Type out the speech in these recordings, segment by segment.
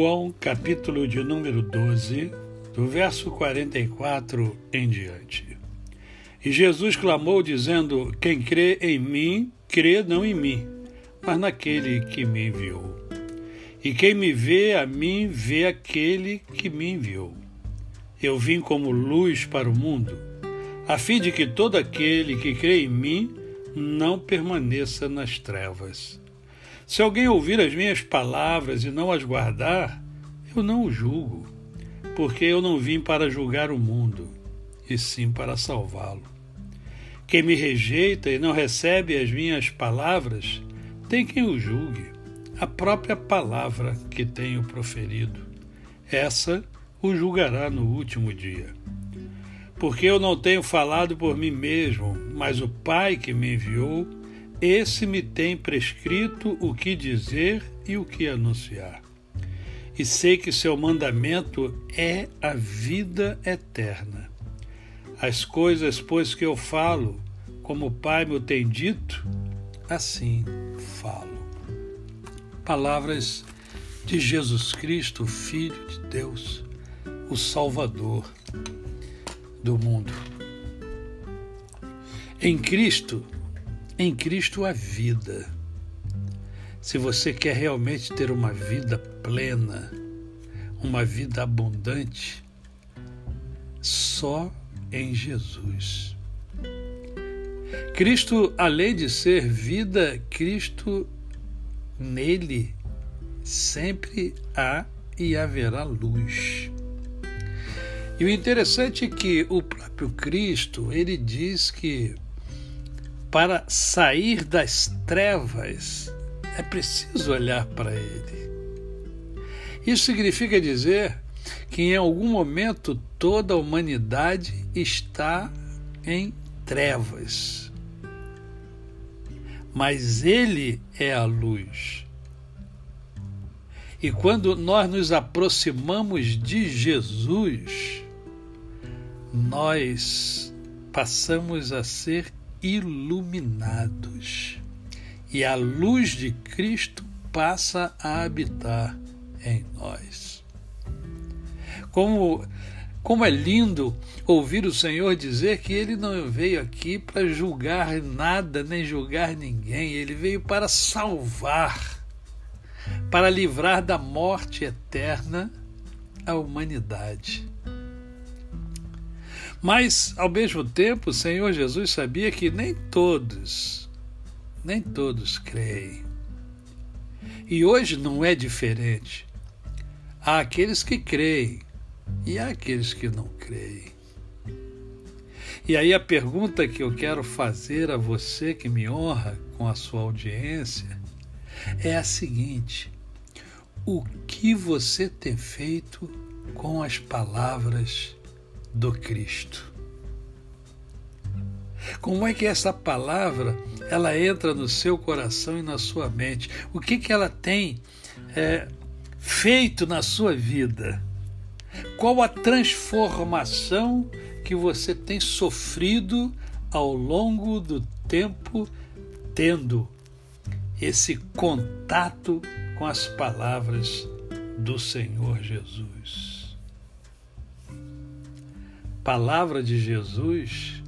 João, capítulo de número 12, do verso 44 em diante. E Jesus clamou, dizendo: Quem crê em mim, crê não em mim, mas naquele que me enviou. E quem me vê a mim, vê aquele que me enviou. Eu vim como luz para o mundo, a fim de que todo aquele que crê em mim não permaneça nas trevas. Se alguém ouvir as minhas palavras e não as guardar, eu não o julgo, porque eu não vim para julgar o mundo, e sim para salvá-lo. Quem me rejeita e não recebe as minhas palavras, tem quem o julgue, a própria palavra que tenho proferido. Essa o julgará no último dia. Porque eu não tenho falado por mim mesmo, mas o Pai que me enviou esse me tem prescrito o que dizer e o que anunciar. E sei que seu mandamento é a vida eterna. As coisas, pois, que eu falo, como o Pai me tem dito, assim falo. Palavras de Jesus Cristo, Filho de Deus, o Salvador do mundo. Em Cristo, em Cristo a vida. Se você quer realmente ter uma vida plena, uma vida abundante, só em Jesus. Cristo, além de ser vida, Cristo nele sempre há e haverá luz. E o interessante é que o próprio Cristo, ele diz que para sair das trevas, é preciso olhar para Ele. Isso significa dizer que em algum momento toda a humanidade está em trevas. Mas Ele é a luz. E quando nós nos aproximamos de Jesus, nós passamos a ser iluminados, e a luz de Cristo passa a habitar em nós. Como, como é lindo ouvir o Senhor dizer que ele não veio aqui para julgar nada, nem julgar ninguém, ele veio para salvar, para livrar da morte eterna a humanidade. Mas, ao mesmo tempo, o Senhor Jesus sabia que nem todos, nem todos creem. E hoje não é diferente. Há aqueles que creem e há aqueles que não creem. E aí a pergunta que eu quero fazer a você que me honra com a sua audiência é a seguinte: o que você tem feito com as palavras do Cristo. Como é que essa palavra ela entra no seu coração e na sua mente? O que, que ela tem é, feito na sua vida? Qual a transformação que você tem sofrido ao longo do tempo, tendo esse contato com as palavras do Senhor Jesus? Palavra de Jesus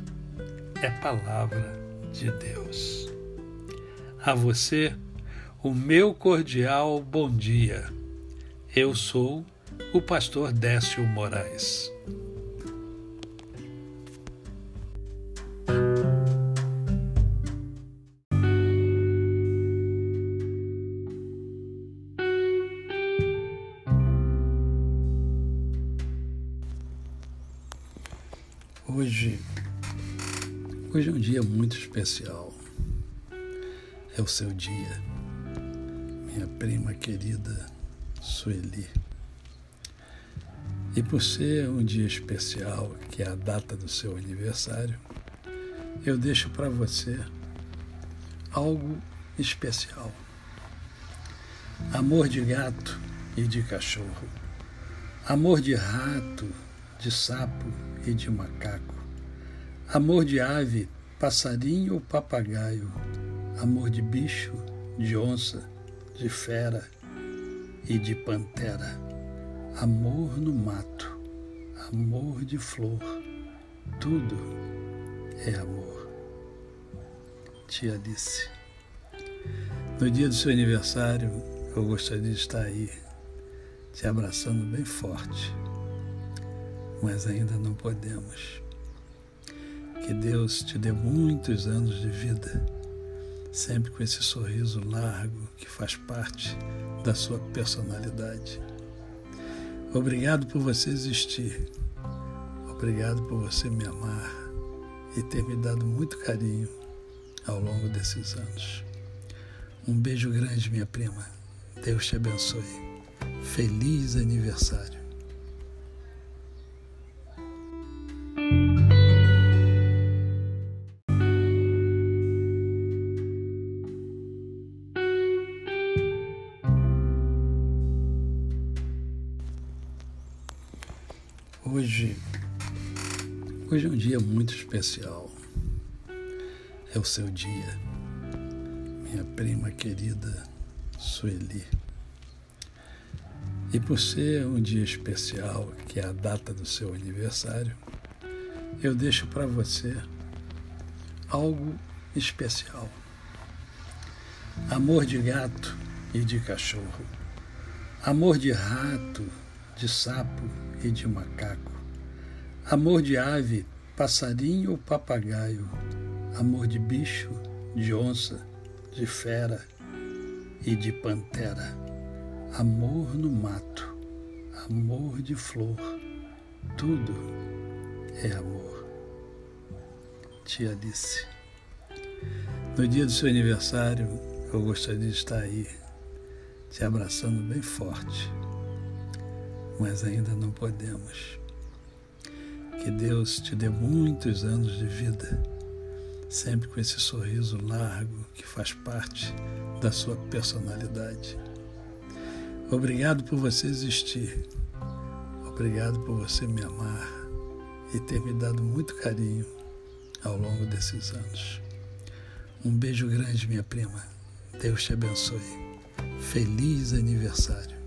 é palavra de Deus. A você, o meu cordial bom dia. Eu sou o pastor Décio Moraes. Hoje, hoje é um dia muito especial. É o seu dia, minha prima querida Sueli. E por ser um dia especial, que é a data do seu aniversário, eu deixo para você algo especial. Amor de gato e de cachorro. Amor de rato, de sapo e de macaco, amor de ave, passarinho ou papagaio, amor de bicho, de onça, de fera e de pantera. amor no mato, amor de flor, tudo é amor. Tia Alice. No dia do seu aniversário, eu gostaria de estar aí, te abraçando bem forte, mas ainda não podemos. Que Deus te dê muitos anos de vida, sempre com esse sorriso largo que faz parte da sua personalidade. Obrigado por você existir. Obrigado por você me amar e ter me dado muito carinho ao longo desses anos. Um beijo grande, minha prima. Deus te abençoe. Feliz aniversário. Hoje, hoje é um dia muito especial. É o seu dia, minha prima querida Sueli. E por ser um dia especial, que é a data do seu aniversário, eu deixo para você algo especial. Amor de gato e de cachorro. Amor de rato, de sapo e de macaco. Amor de ave, passarinho ou papagaio. Amor de bicho, de onça, de fera e de pantera. Amor no mato, amor de flor. Tudo é amor. Tia Alice. No dia do seu aniversário, eu gostaria de estar aí, te abraçando bem forte mas ainda não podemos. Que Deus te dê muitos anos de vida, sempre com esse sorriso largo que faz parte da sua personalidade. Obrigado por você existir. Obrigado por você me amar e ter me dado muito carinho ao longo desses anos. Um beijo grande, minha prima. Deus te abençoe. Feliz aniversário.